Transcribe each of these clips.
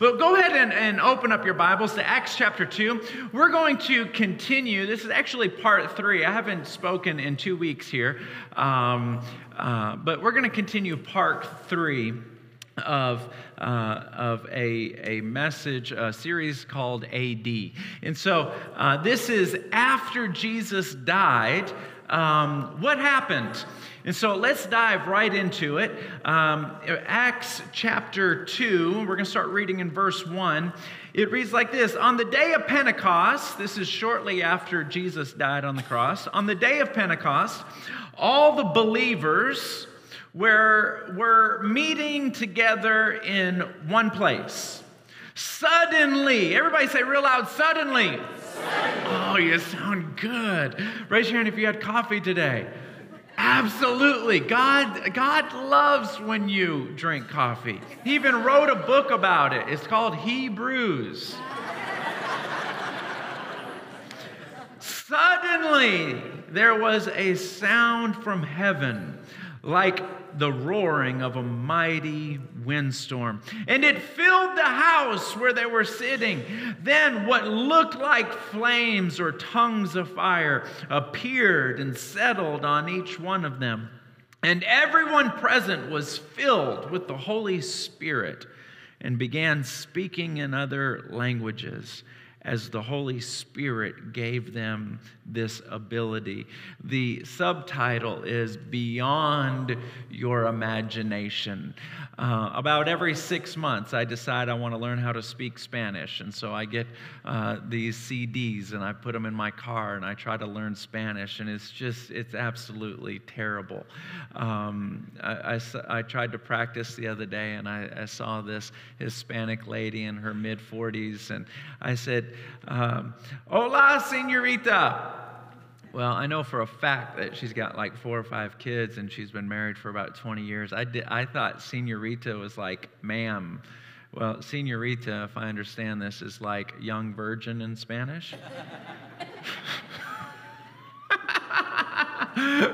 But go ahead and, and open up your Bibles to Acts chapter 2. We're going to continue. This is actually part three. I haven't spoken in two weeks here, um, uh, but we're going to continue part three of, uh, of a, a message, a series called AD. And so uh, this is after Jesus died. Um, what happened? And so let's dive right into it. Um, Acts chapter 2, we're going to start reading in verse 1. It reads like this On the day of Pentecost, this is shortly after Jesus died on the cross, on the day of Pentecost, all the believers were, were meeting together in one place. Suddenly, everybody say real loud, suddenly. suddenly. Oh, you sound good. Raise your hand if you had coffee today. Absolutely. God, God loves when you drink coffee. He even wrote a book about it. It's called Hebrews. Suddenly, there was a sound from heaven like the roaring of a mighty windstorm. And it filled the house where they were sitting. Then what looked like flames or tongues of fire appeared and settled on each one of them. And everyone present was filled with the Holy Spirit and began speaking in other languages as the Holy Spirit gave them this ability. The subtitle is Beyond Your Imagination. Uh, about every six months, I decide I want to learn how to speak Spanish. And so I get uh, these CDs and I put them in my car and I try to learn Spanish. And it's just, it's absolutely terrible. Um, I, I, I, tried to practice the other day and I, I saw this Hispanic lady in her mid 40s. And I said, um, Hola, senorita. Well, I know for a fact that she's got like four or five kids and she's been married for about 20 years. I, did, I thought senorita was like ma'am. Well, senorita, if I understand this, is like young virgin in Spanish.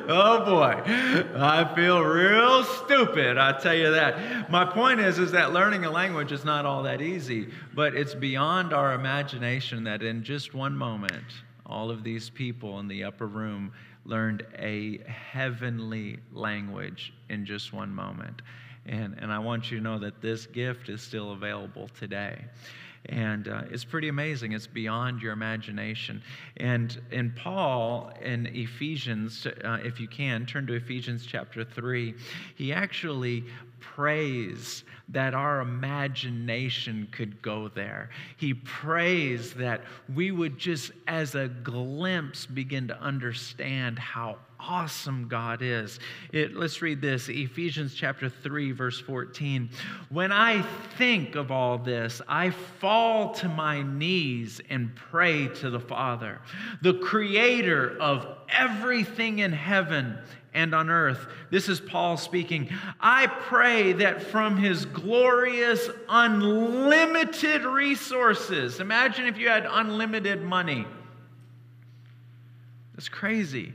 oh boy, I feel real stupid. I tell you that. My point is, is that learning a language is not all that easy, but it's beyond our imagination that in just one moment, all of these people in the upper room learned a heavenly language in just one moment. And, and I want you to know that this gift is still available today. And uh, it's pretty amazing. It's beyond your imagination. And in Paul, in Ephesians, uh, if you can, turn to Ephesians chapter 3, he actually prays that our imagination could go there. He prays that we would just, as a glimpse, begin to understand how awesome God is. It, let's read this Ephesians chapter 3, verse 14. When I think of all this, I fall to my knees and pray to the Father, the creator of everything in heaven and on earth. This is Paul speaking. I pray that from his glorious, unlimited resources, imagine if you had unlimited money. That's crazy.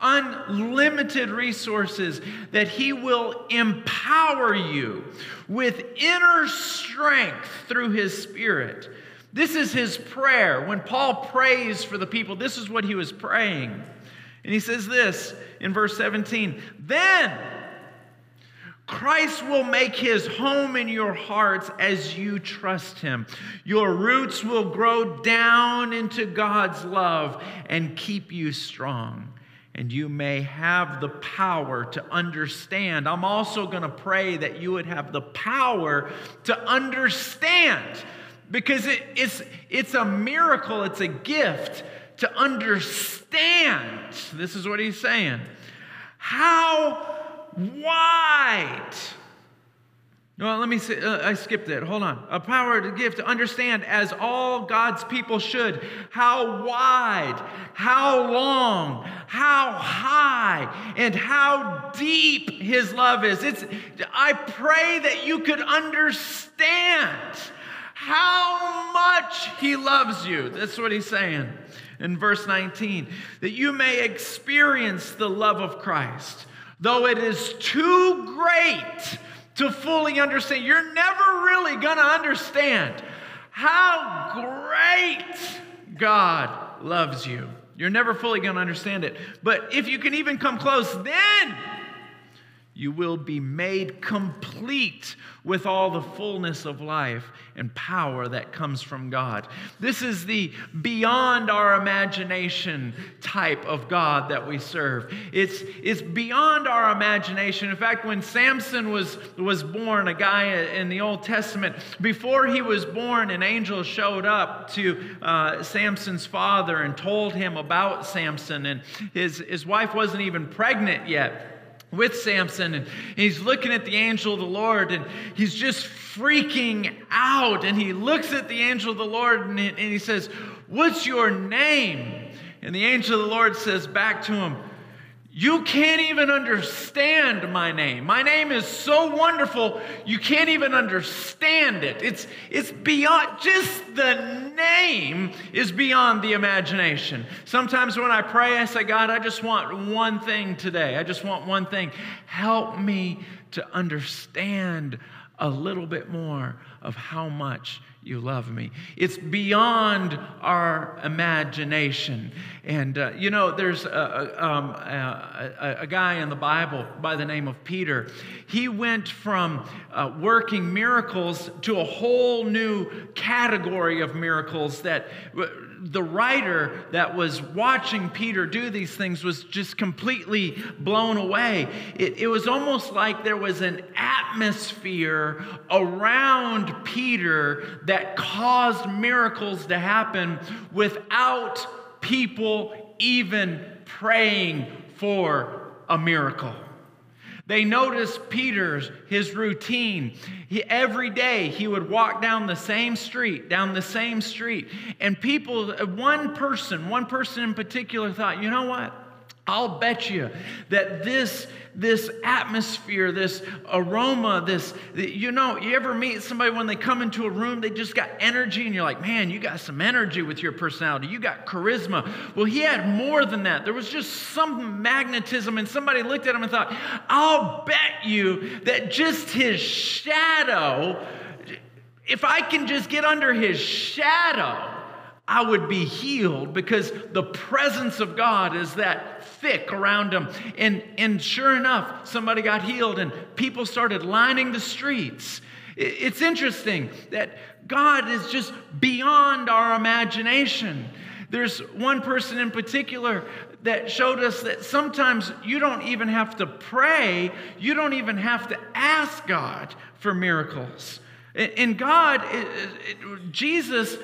Unlimited resources, that he will empower you with inner strength through his spirit. This is his prayer. When Paul prays for the people, this is what he was praying. And he says this in verse 17 Then Christ will make his home in your hearts as you trust him. Your roots will grow down into God's love and keep you strong. And you may have the power to understand. I'm also going to pray that you would have the power to understand because it, it's, it's a miracle, it's a gift to understand. This is what he's saying. How wide? No, let me say, uh, I skipped it. Hold on. A power to give, to understand, as all God's people should, how wide, how long, how high, and how deep His love is. It's, I pray that you could understand how much He loves you. That's what He's saying in verse 19, that you may experience the love of Christ, though it is too great to fully understand. You're never really going to understand how great God loves you. You're never fully going to understand it. But if you can even come close, then you will be made complete with all the fullness of life and power that comes from God. This is the beyond our imagination type of God that we serve. It's, it's beyond our imagination. In fact, when Samson was, was born, a guy in the Old Testament, before he was born, an angel showed up to uh, Samson's father and told him about Samson. And his, his wife wasn't even pregnant yet with Samson, and he's looking at the angel of the Lord, and he's just freaking out. And he looks at the angel of the Lord and he says, What's your name? And the angel of the Lord says back to him, you can't even understand my name. My name is so wonderful, you can't even understand it. It's, it's beyond, just the name is beyond the imagination. Sometimes when I pray, I say, God, I just want one thing today. I just want one thing. Help me to understand a little bit more of how much you love me. It's beyond our imagination. And, uh, you know, there's a, um, a, a, guy in the Bible by the name of Peter. He went from uh, working miracles to a whole new category of miracles that the writer that was watching Peter do these things was just completely blown away. It, it, was almost like there was an atmosphere around Peter that caused miracles to happen without people even praying for a miracle. They noticed Peter's, his routine. He, every day he would walk down the same street, down the same street. And people, one person, one person in particular thought, you know what? I'll bet you that this, this atmosphere, this aroma, this, you know, you ever meet somebody when they come into a room, they just got energy, and you're like, man, you got some energy with your personality. You got charisma. Well, he had more than that. There was just some magnetism, and somebody looked at him and thought, I'll bet you that just his shadow, if I can just get under his shadow, I would be healed because the presence of God is that thick around him. And, and sure enough, somebody got healed and people started lining the streets. It's interesting that God is just beyond our imagination. There's one person in particular that showed us that sometimes you don't even have to pray, you don't even have to ask God for miracles. And God, Jesus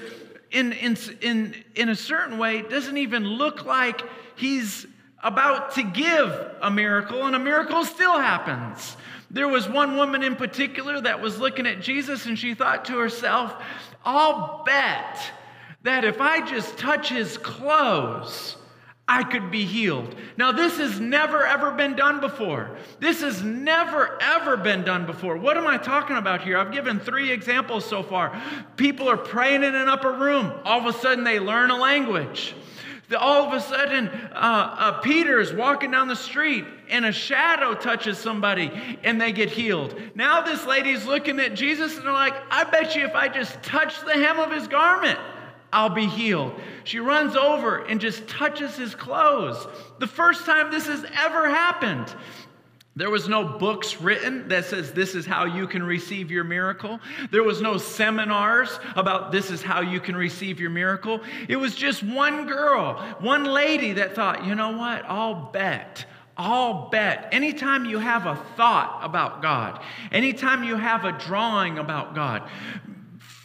in, in, in, in a certain way, doesn't even look like he's about to give a miracle, and a miracle still happens. There was one woman in particular that was looking at Jesus, and she thought to herself, I'll bet that if I just touch his clothes, I could be healed. Now, this has never ever been done before. This has never ever been done before. What am I talking about here? I've given three examples so far. People are praying in an upper room, all of a sudden they learn a language. All of a sudden, uh, uh, Peter is walking down the street and a shadow touches somebody and they get healed. Now, this lady's looking at Jesus and they're like, I bet you if I just touch the hem of his garment, I'll be healed. She runs over and just touches his clothes. The first time this has ever happened. There was no books written that says this is how you can receive your miracle. There was no seminars about this is how you can receive your miracle. It was just one girl, one lady that thought, you know what? I'll bet. I'll bet. Anytime you have a thought about God, anytime you have a drawing about God,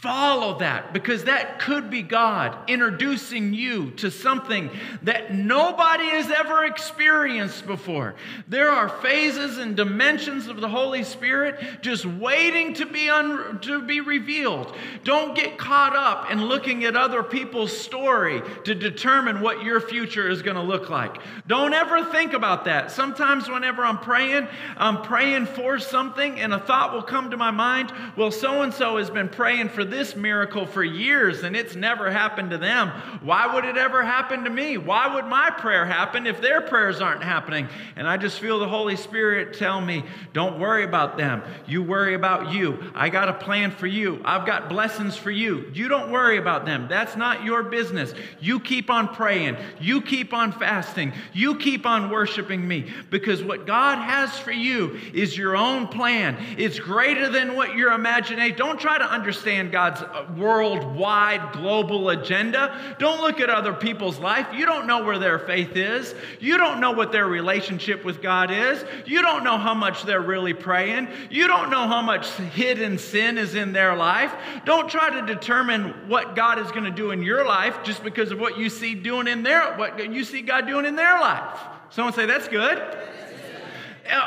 Follow that because that could be God introducing you to something that nobody has ever experienced before. There are phases and dimensions of the Holy Spirit just waiting to be un- to be revealed. Don't get caught up in looking at other people's story to determine what your future is going to look like. Don't ever think about that. Sometimes whenever I'm praying, I'm praying for something and a thought will come to my mind, well so and so has been praying for this miracle for years and it's never happened to them. Why would it ever happen to me? Why would my prayer happen if their prayers aren't happening? And I just feel the Holy Spirit tell me, don't worry about them. You worry about you. I got a plan for you. I've got blessings for you. You don't worry about them. That's not your business. You keep on praying. You keep on fasting. You keep on worshiping me because what God has for you is your own plan. It's greater than what your imagination. Don't try to understand God's uh, worldwide global agenda. Don't look at other people's life. You don't know where their faith is. You don't know what their relationship with God is. You don't know how much they're really praying. You don't know how much hidden sin is in their life. Don't try to determine what God is going to do in your life just because of what you see doing in their what you see God doing in their life. Someone say that's good.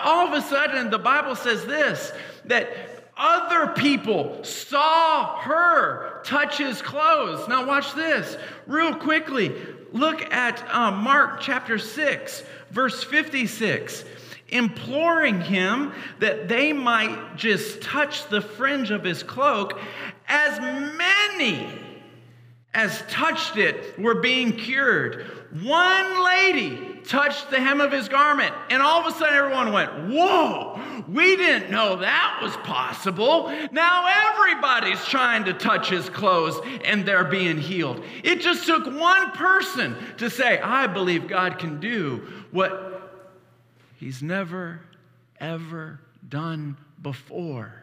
All of a sudden the Bible says this that other people saw her touch his clothes. Now, watch this real quickly. Look at uh, Mark chapter 6, verse 56 imploring him that they might just touch the fringe of his cloak. As many as touched it were being cured. One lady touched the hem of his garment, and all of a sudden everyone went, Whoa, we didn't know that was possible. Now everybody's trying to touch his clothes and they're being healed. It just took one person to say, I believe God can do what he's never, ever done before.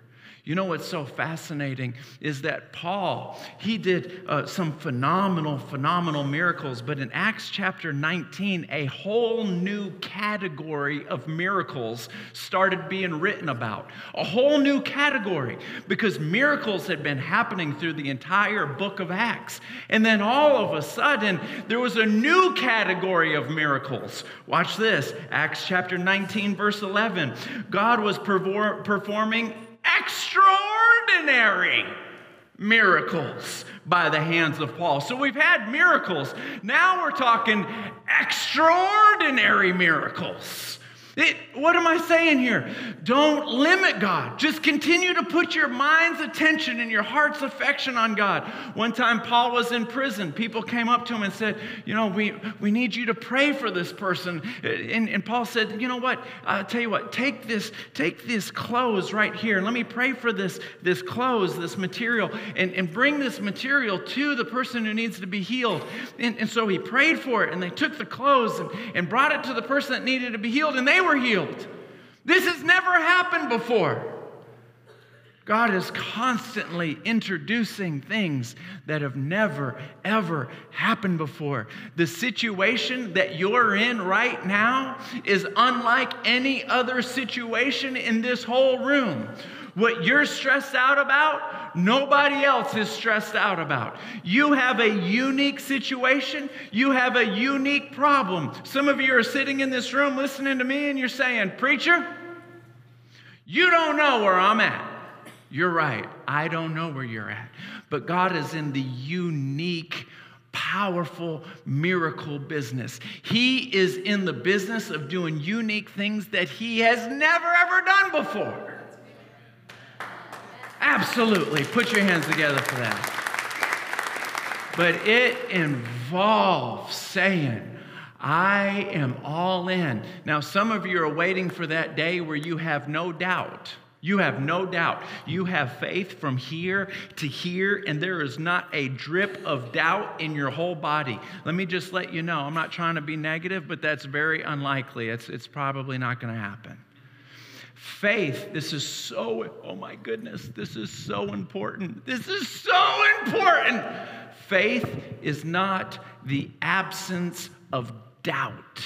You know what's so fascinating is that Paul, he did uh, some phenomenal, phenomenal miracles, but in Acts chapter 19, a whole new category of miracles started being written about. A whole new category because miracles had been happening through the entire book of Acts. And then all of a sudden, there was a new category of miracles. Watch this Acts chapter 19, verse 11. God was performing extraordinary miracles by the hands of Paul. So we've had miracles. Now we're talking extraordinary miracles. It, what am I saying here? Don't limit God. Just continue to put your mind's attention and your heart's affection on God. One time, Paul was in prison. People came up to him and said, You know, we, we need you to pray for this person. And, and Paul said, You know what? I'll tell you what, take this, take this clothes right here. Let me pray for this, this clothes, this material, and, and bring this material to the person who needs to be healed. And, and so he prayed for it, and they took the clothes and, and brought it to the person that needed to be healed, and they were healed. This has never happened before. God is constantly introducing things that have never, ever happened before. The situation that you're in right now is unlike any other situation in this whole room. What you're stressed out about, nobody else is stressed out about. You have a unique situation, you have a unique problem. Some of you are sitting in this room listening to me and you're saying, Preacher, you don't know where I'm at. You're right, I don't know where you're at. But God is in the unique powerful miracle business. He is in the business of doing unique things that he has never ever done before. Absolutely. Put your hands together for that. But it involves saying, I am all in. Now, some of you are waiting for that day where you have no doubt. You have no doubt. You have faith from here to here, and there is not a drip of doubt in your whole body. Let me just let you know I'm not trying to be negative, but that's very unlikely. It's, it's probably not going to happen. Faith, this is so, oh my goodness, this is so important. This is so important. Faith is not the absence of doubt,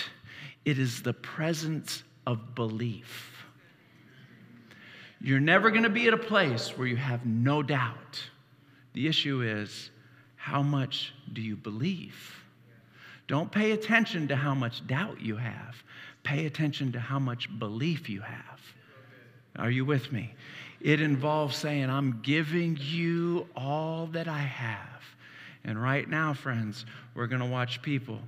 it is the presence of belief. You're never going to be at a place where you have no doubt. The issue is, how much do you believe? Don't pay attention to how much doubt you have. Pay attention to how much belief you have. Are you with me? It involves saying, I'm giving you all that I have. And right now, friends, we're going to watch people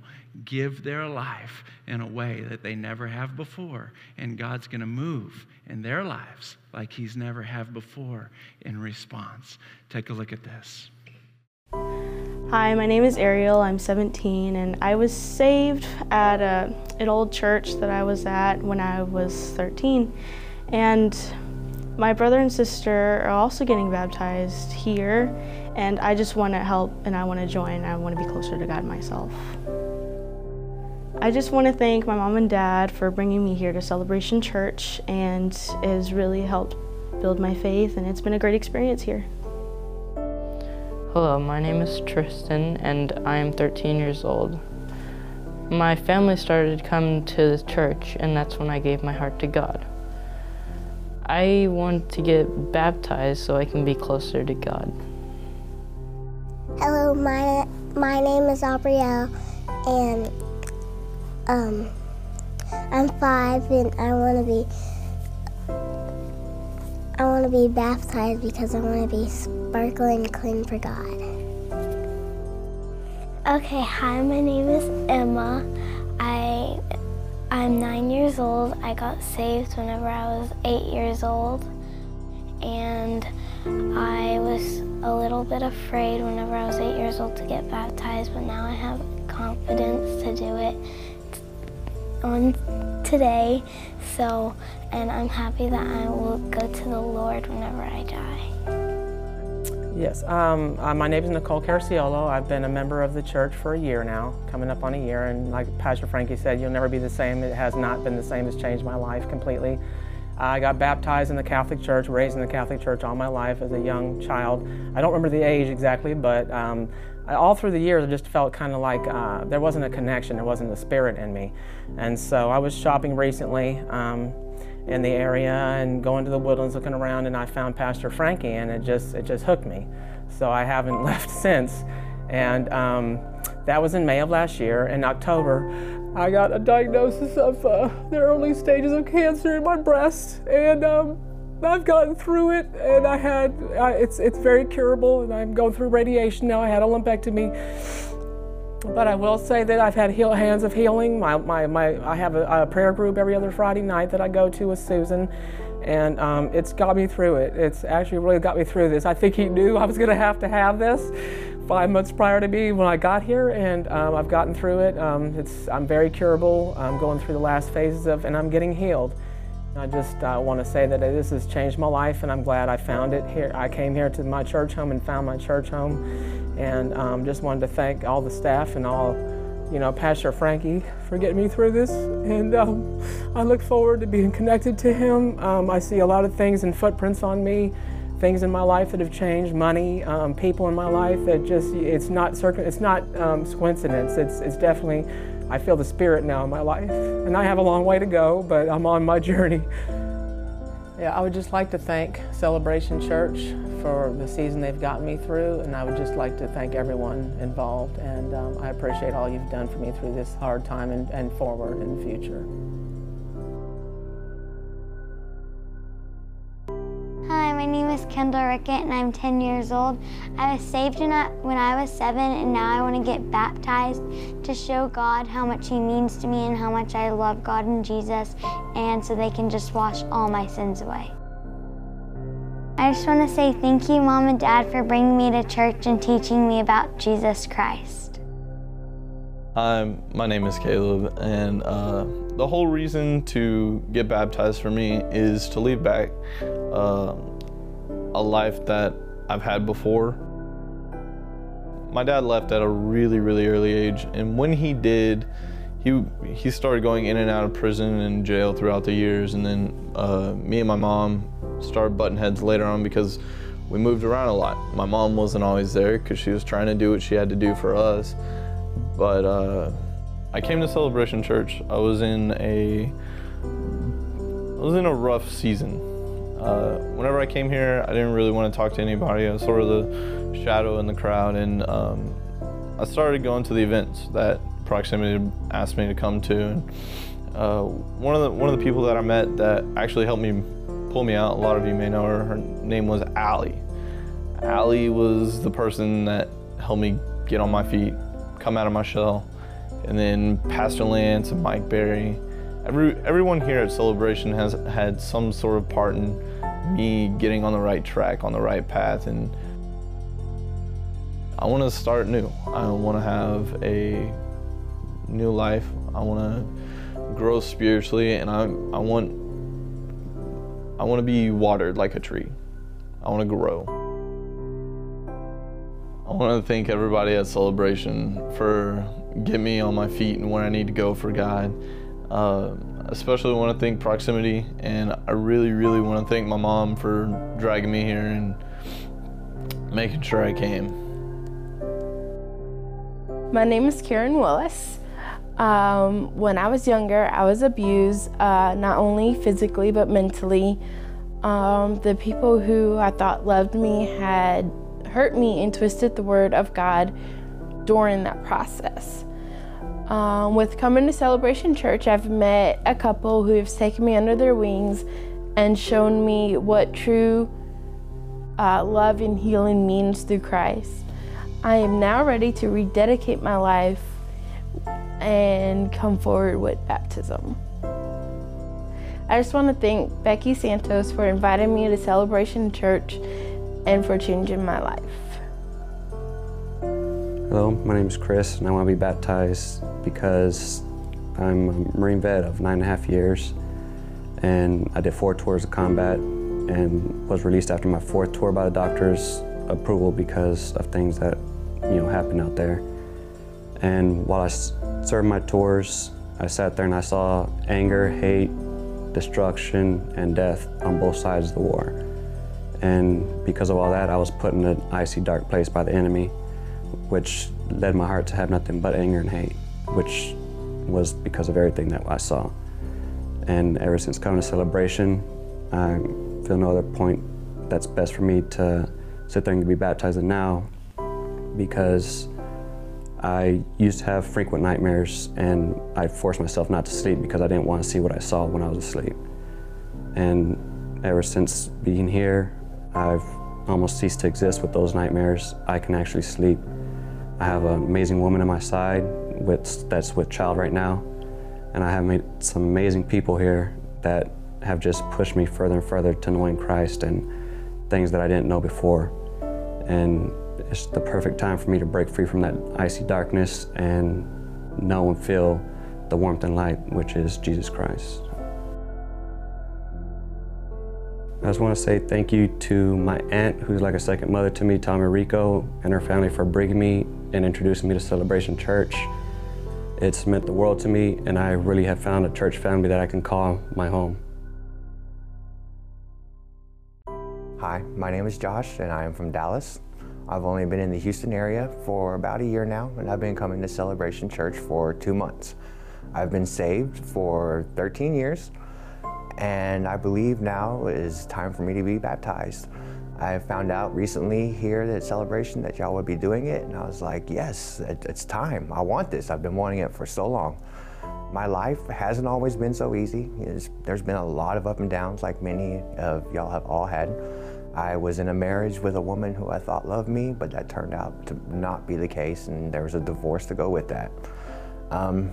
give their life in a way that they never have before. And God's going to move in their lives like He's never have before in response. Take a look at this. Hi, my name is Ariel. I'm 17, and I was saved at a, an old church that I was at when I was 13. And my brother and sister are also getting baptized here, and I just want to help and I want to join. I want to be closer to God myself. I just want to thank my mom and dad for bringing me here to Celebration Church, and it has really helped build my faith, and it's been a great experience here. Hello, my name is Tristan and I am 13 years old. My family started coming to the church and that's when I gave my heart to God. I want to get baptized so I can be closer to God. Hello, my my name is Abrielle and um I'm five and I want to be I want to be baptized because I want to be sparkling clean for God. Okay, hi, my name is Emma. I I'm nine years old. I got saved whenever I was eight years old, and I was a little bit afraid whenever I was eight years old to get baptized, but now I have confidence to do it on today. So, and I'm happy that I will go to the Lord whenever I die. Yes, um, uh, my name is Nicole Carciolo. I've been a member of the church for a year now, coming up on a year, and like Pastor Frankie said, you'll never be the same. It has not been the same. It's changed my life completely. I got baptized in the Catholic Church, raised in the Catholic Church all my life as a young child. I don't remember the age exactly, but um, all through the years, I just felt kind of like uh, there wasn't a connection, there wasn't a spirit in me. And so I was shopping recently um, in the area and going to the woodlands looking around, and I found Pastor Frankie, and it just, it just hooked me. So I haven't left since. And um, that was in May of last year. In October, I got a diagnosis of uh, the early stages of cancer in my breast, and um, I've gotten through it, and I had uh, it's it's very curable, and I'm going through radiation now. I had a lumpectomy, but I will say that I've had heal, hands of healing. My, my, my I have a, a, prayer group every other Friday night that I go to with Susan, and um, it's got me through it. It's actually really got me through this. I think he knew I was going to have to have this five months prior to me when I got here, and um, I've gotten through it. Um, it's I'm very curable. I'm going through the last phases of, and I'm getting healed. I just uh, want to say that this has changed my life, and I'm glad I found it here. I came here to my church home and found my church home, and um, just wanted to thank all the staff and all, you know, Pastor Frankie for getting me through this. And um, I look forward to being connected to him. Um, I see a lot of things and footprints on me, things in my life that have changed, money, um, people in my life that just it's not it's not um, coincidence. It's it's definitely I feel the spirit now in my life. And I have a long way to go, but I'm on my journey. Yeah, I would just like to thank Celebration Church for the season they've gotten me through, and I would just like to thank everyone involved. And um, I appreciate all you've done for me through this hard time and, and forward in the future. Is Kendall Rickett and I'm 10 years old. I was saved when I was seven and now I want to get baptized to show God how much he means to me and how much I love God and Jesus and so they can just wash all my sins away. I just want to say thank you, Mom and Dad, for bringing me to church and teaching me about Jesus Christ. Hi, my name is Caleb, and uh, the whole reason to get baptized for me is to leave back uh, a life that I've had before. My dad left at a really, really early age, and when he did, he he started going in and out of prison and jail throughout the years, and then uh, me and my mom started butting heads later on because we moved around a lot. My mom wasn't always there because she was trying to do what she had to do for us, but uh, I came to Celebration Church. I was in a I was in a rough season. Uh, whenever I came here, I didn't really want to talk to anybody. I was sort of the shadow in the crowd, and um, I started going to the events that Proximity asked me to come to. Uh, one of the one of the people that I met that actually helped me pull me out. A lot of you may know her. Her name was Allie. Allie was the person that helped me get on my feet, come out of my shell. And then Pastor Lance and Mike Berry, every, everyone here at Celebration has had some sort of part in me getting on the right track, on the right path. And I want to start new. I want to have a new life. I want to grow spiritually and I, I want I want to be watered like a tree. I want to grow. I want to thank everybody at Celebration for getting me on my feet and where I need to go for God. Uh, especially want to thank Proximity, and I really, really want to thank my mom for dragging me here and making sure I came. My name is Karen Willis. Um, when I was younger, I was abused, uh, not only physically but mentally. Um, the people who I thought loved me had hurt me and twisted the word of God during that process. Um, with coming to Celebration Church, I've met a couple who have taken me under their wings and shown me what true uh, love and healing means through Christ. I am now ready to rededicate my life and come forward with baptism. I just want to thank Becky Santos for inviting me to Celebration Church and for changing my life. Hello, my name is Chris and I want to be baptized because I'm a Marine vet of nine and a half years and I did four tours of combat and was released after my fourth tour by the doctor's approval because of things that you know happened out there. And while I served my tours, I sat there and I saw anger, hate, destruction, and death on both sides of the war. And because of all that, I was put in an icy, dark place by the enemy, which led my heart to have nothing but anger and hate, which was because of everything that I saw. And ever since coming to Celebration, I feel no other point that's best for me to sit there and be baptized in now because I used to have frequent nightmares and I forced myself not to sleep because I didn't want to see what I saw when I was asleep. And ever since being here, I've almost cease to exist with those nightmares. I can actually sleep. I have an amazing woman on my side with, that's with child right now. And I have made some amazing people here that have just pushed me further and further to knowing Christ and things that I didn't know before. And it's the perfect time for me to break free from that icy darkness and know and feel the warmth and light, which is Jesus Christ. I just want to say thank you to my aunt, who's like a second mother to me, Tommy Rico, and her family for bringing me and introducing me to Celebration Church. It's meant the world to me, and I really have found a church family that I can call my home. Hi, my name is Josh, and I am from Dallas. I've only been in the Houston area for about a year now, and I've been coming to Celebration Church for two months. I've been saved for 13 years, and I believe now is time for me to be baptized. I found out recently here at Celebration that y'all would be doing it, and I was like, yes, it's time. I want this. I've been wanting it for so long. My life hasn't always been so easy. there's been a lot of up and downs like many of y'all have all had. I was in a marriage with a woman who I thought loved me, but that turned out to not be the case, and there was a divorce to go with that. Um,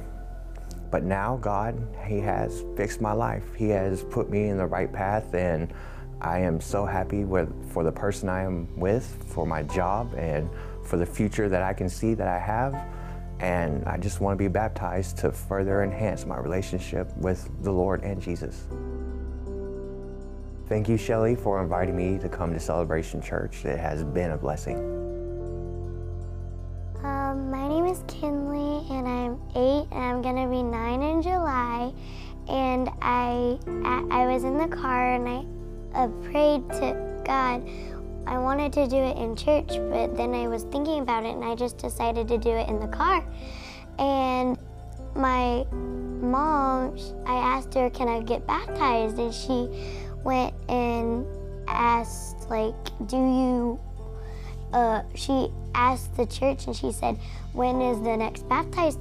but now God, He has fixed my life. He has put me in the right path, and I am so happy with, for the person I am with, for my job, and for the future that I can see that I have. And I just want to be baptized to further enhance my relationship with the Lord and Jesus. Thank you, Shelly, for inviting me to come to Celebration Church. It has been a blessing. Is Kinley, and I'm eight, and I'm gonna be nine in July. And I, I was in the car, and I uh, prayed to God. I wanted to do it in church, but then I was thinking about it, and I just decided to do it in the car. And my mom, I asked her, "Can I get baptized?" And she went and asked, like, do you, uh, she asked the church and she said, when is the next baptized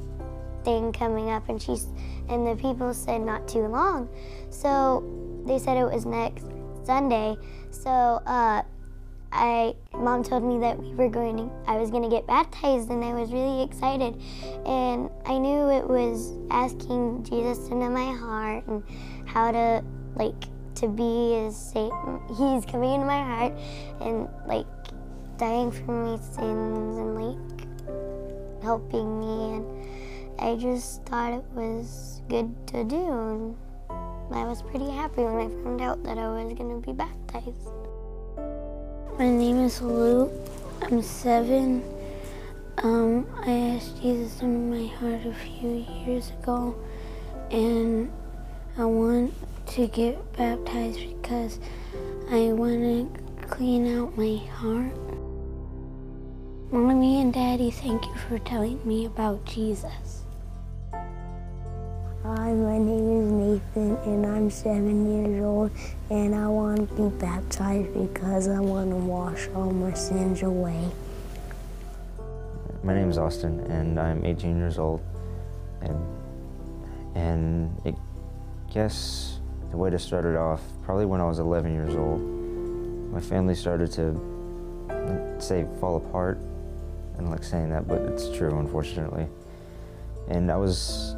thing coming up? And she's, and the people said not too long. So they said it was next Sunday. So uh, I mom told me that we were going to, I was going to get baptized and I was really excited and I knew it was asking Jesus into my heart and how to like to be as Satan he's coming into my heart and like dying for my sins and like helping me and I just thought it was good to do and I was pretty happy when I found out that I was going to be baptized. My name is Luke. I'm seven. Um, I asked Jesus into my heart a few years ago, and I want to get baptized because I want to clean out my heart. Mommy and Daddy, thank you for telling me about Jesus. Hi, my name is Nathan and I'm seven years old and I want to be baptized because I want to wash all my sins away. My name is Austin and I'm 18 years old and and I guess the way to start it off, probably when I was 11 years old, my family started to say fall apart. And like saying that, but it's true, unfortunately. And I was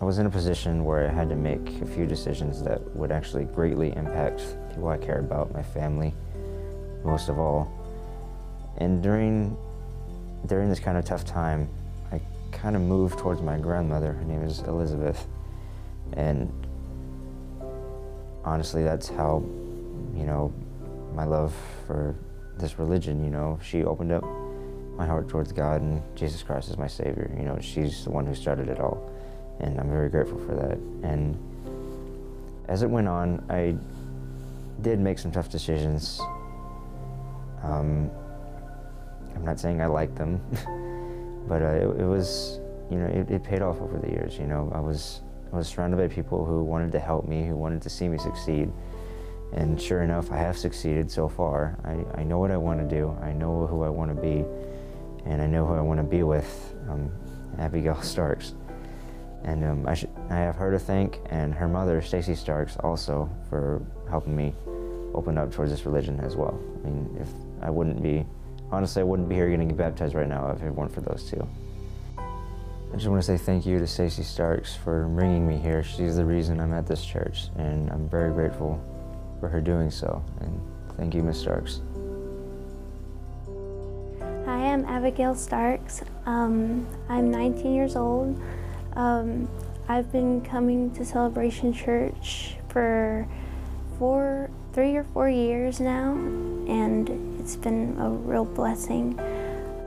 I was in a position where I had to make a few decisions that would actually greatly impact people I care about, my family, most of all. And during during this kind of tough time, I kind of moved towards my grandmother. Her name is Elizabeth. And honestly, that's how, you know, my love for this religion, you know, she opened up my heart towards God and Jesus Christ is my Savior. You know, she's the one who started it all and I'm very grateful for that. And as it went on, I did make some tough decisions. Um, I'm not saying I liked them, but uh, it, it, was, you know, it, it, paid off over the years. You know, I was I was surrounded by people who wanted to help me, who wanted to see me succeed. And sure enough, I have succeeded so far. I, I know what I want to do. I know who I want to be, and I know who I want to be with. Um, Abigail Starks. And um, I, I have her to thank and her mother, Stacy Starks, also for helping me open up towards this religion as well. I mean, if I wouldn't be, honestly, I wouldn't be here getting baptized right now if it weren't for those two. I just want to say thank you to Stacy Starks for bringing me here. She's the reason I'm at this church, and I'm very grateful for her doing so. And thank you, Miss Starks. Hi, I'm Abigail Starks. Um, I'm 19 years old. Um, I've been coming to Celebration Church for four, three or four years now, and it's been a real blessing.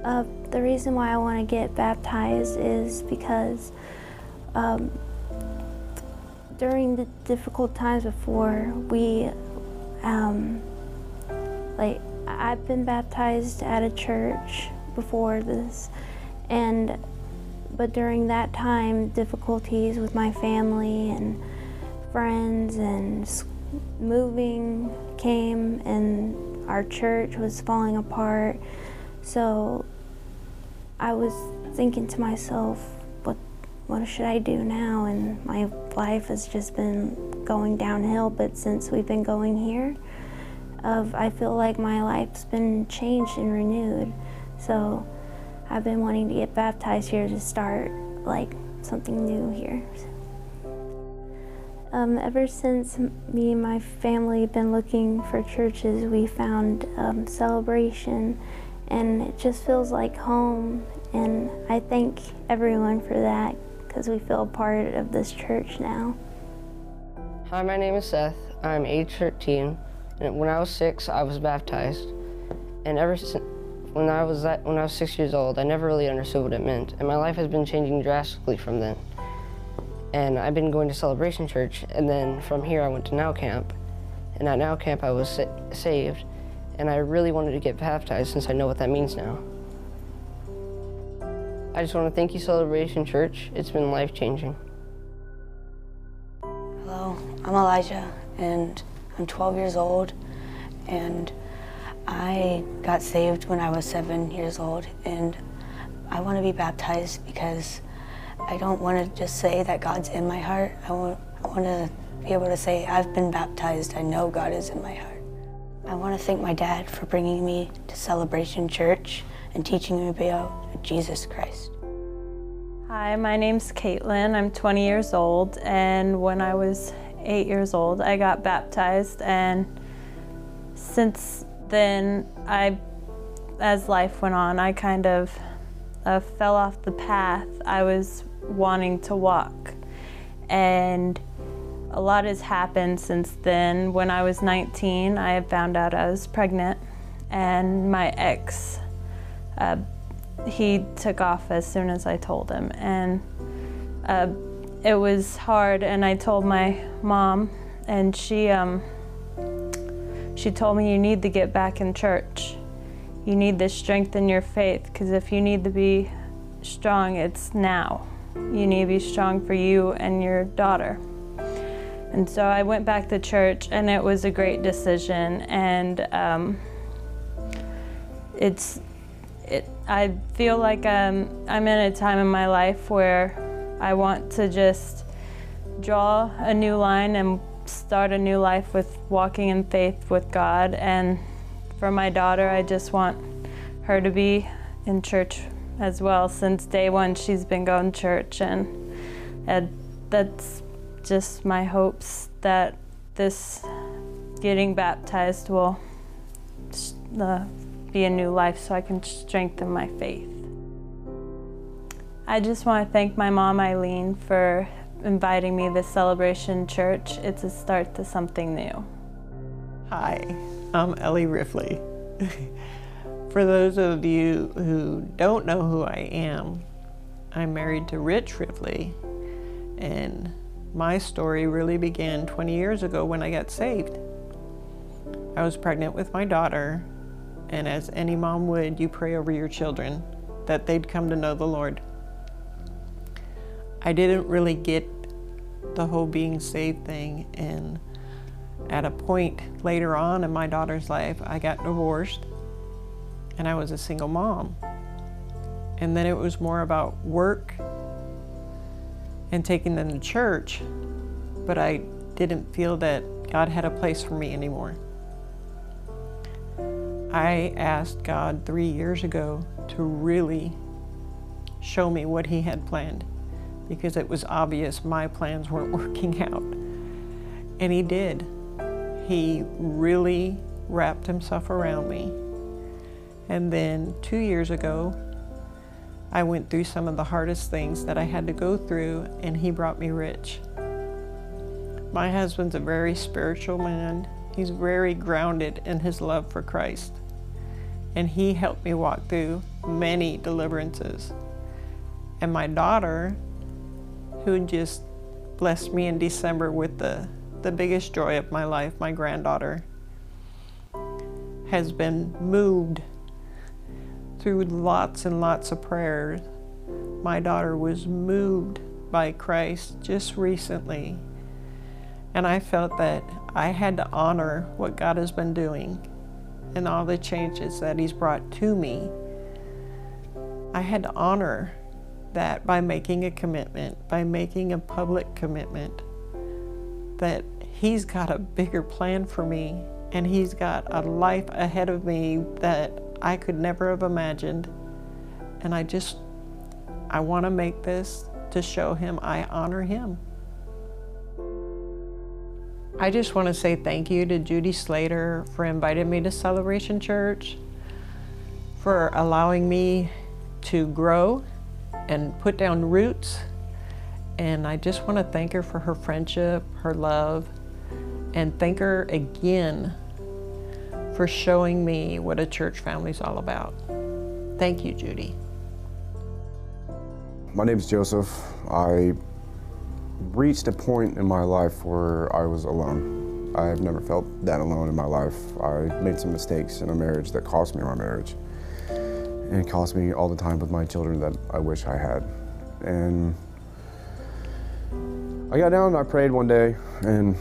Uh, the reason why I want to get baptized is because um, during the difficult times before, we, um, like, I've been baptized at a church before this, and but during that time, difficulties with my family and friends and moving came and our church was falling apart. So I was thinking to myself, what should I do now? And my life has just been going downhill, but since we've been going here, of I feel like my life's been changed and renewed. So I've been wanting to get baptized here to start like something new here. Um, ever since me and my family have been looking for churches, we found um, Celebration, and it just feels like home. And I thank everyone for that because we feel part of this church now. Hi, my name is Seth. I'm age 13, and when I was six, I was baptized. And ever since when I was that, when I was six years old, I never really understood what it meant, and my life has been changing drastically from then. And I've been going to Celebration Church, and then from here I went to Now Camp, and at Now Camp I was sa saved, and I really wanted to get baptized since I know what that means now. I just want to thank you, Celebration Church. It's been life changing. Hello, I'm Elijah, and I'm 12 years old, and I got saved when I was seven years old, and I want to be baptized because I don't want to just say that God's in my heart. I want, I want to be able to say, I've been baptized. I know God is in my heart. I want to thank my dad for bringing me to Celebration Church and teaching me about Jesus Christ. Hi, my name's Caitlin. I'm 20 years old, and when I was eight years old, I got baptized, and since then, I, as life went on, I kind of uh, fell off the path I was wanting to walk, and a lot has happened since then. When I was 19, I found out I was pregnant, and my ex, uh, he took off as soon as I told him, and uh, it was hard. And I told my mom, and she um, she told me you need to get back in church. You need to strengthen your faith, because if you need to be strong, it's now. You need to be strong for you and your daughter. And so I went back to church, and it was a great decision. And um, it's, it, I feel like um, I'm in a time in my life where I want to just draw a new line and start a new life with walking in faith with God. And for my daughter, I just want her to be in church as well. Since day one, she's been going to church, and, and that's just my hopes that this getting baptized will uh, be a new life so I can strengthen my faith. I just want to thank my mom, Eileen, for inviting me to this Celebration Church. It's a start to something new. Hi, I'm Ellie Riffley. for those of you who don't know who I am, I'm married to Rich Riffley, and my story really began 20 years ago when I got saved. I was pregnant with my daughter, and as any mom would, you pray over your children that they'd come to know the Lord. I didn't really get the whole being saved thing, and at a point later on in my daughter's life, I got divorced and I was a single mom. And then it was more about work and taking them to church, but I didn't feel that God had a place for me anymore. I asked God three years ago to really show me what He had planned because it was obvious my plans weren't working out. And He did. He really wrapped Himself around me. And then two years ago, I went through some of the hardest things that I had to go through, and he brought me Rich. My husband's a very spiritual man. He's very grounded in his love for Christ. And he helped me walk through many deliverances. And my daughter, who just blessed me in December with the, the biggest joy of my life, my granddaughter, has been moved through lots and lots of prayers, my daughter was moved by Christ just recently. And I felt that I had to honor what God has been doing and all the changes that He's brought to me. I had to honor that by making a commitment, by making a public commitment, that He's got a bigger plan for me and He's got a life ahead of me that I could never have imagined. And I just, I want to make this to show him I honor him. I just want to say thank you to Judy Slater for inviting me to Celebration Church, for allowing me to grow and put down roots. And I just want to thank her for her friendship, her love, and thank her again for showing me what a church family is all about. Thank you, Judy. My name is Joseph. I reached a point in my life where I was alone. I've never felt that alone in my life. I made some mistakes in a marriage that cost me my marriage. And it cost me all the time with my children that I wish I had. And I got down and I prayed one day and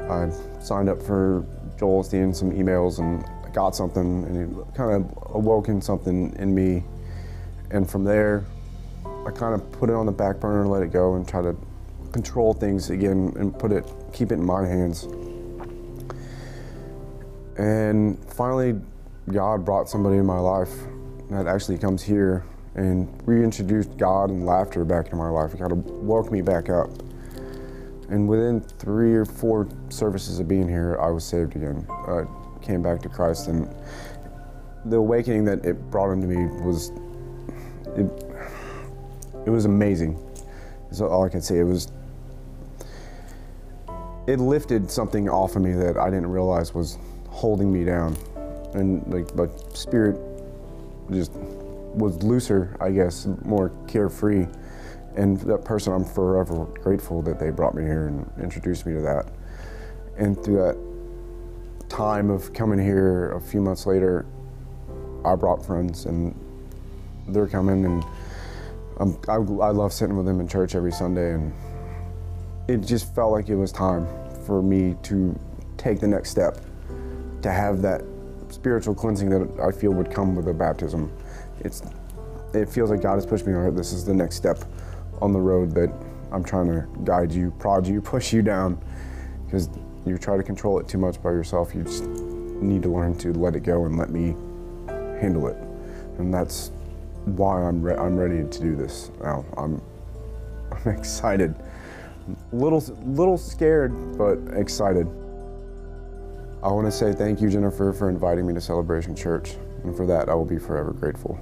I signed up for Joel Osteen some emails and I got something and it kind of awoken something in me. And from there, I kind of put it on the back burner and let it go and try to control things again and put it, keep it in my hands. And finally, God brought somebody in my life that actually comes here and reintroduced God and laughter back into my life. It kind of woke me back up. And within three or four services of being here, I was saved again. I came back to Christ, and the awakening that it brought into me was it, it was amazing. That's all I can say. It was it lifted something off of me that I didn't realize was holding me down, and like my spirit just was looser, I guess, more carefree. And that person, I'm forever grateful that they brought me here and introduced me to that. And through that time of coming here, a few months later, I brought friends, and they're coming, and I'm, I, I love sitting with them in church every Sunday, and it just felt like it was time for me to take the next step, to have that spiritual cleansing that I feel would come with a baptism. It's, it feels like God has pushed me on This is the next step on the road that I'm trying to guide you, prod you, push you down, because you try to control it too much by yourself. You just need to learn to let it go and let me handle it. And that's why I'm, re I'm ready to do this now. I'm, I'm excited. Little, little scared, but excited. I want to say thank you, Jennifer, for inviting me to Celebration Church. And for that, I will be forever grateful.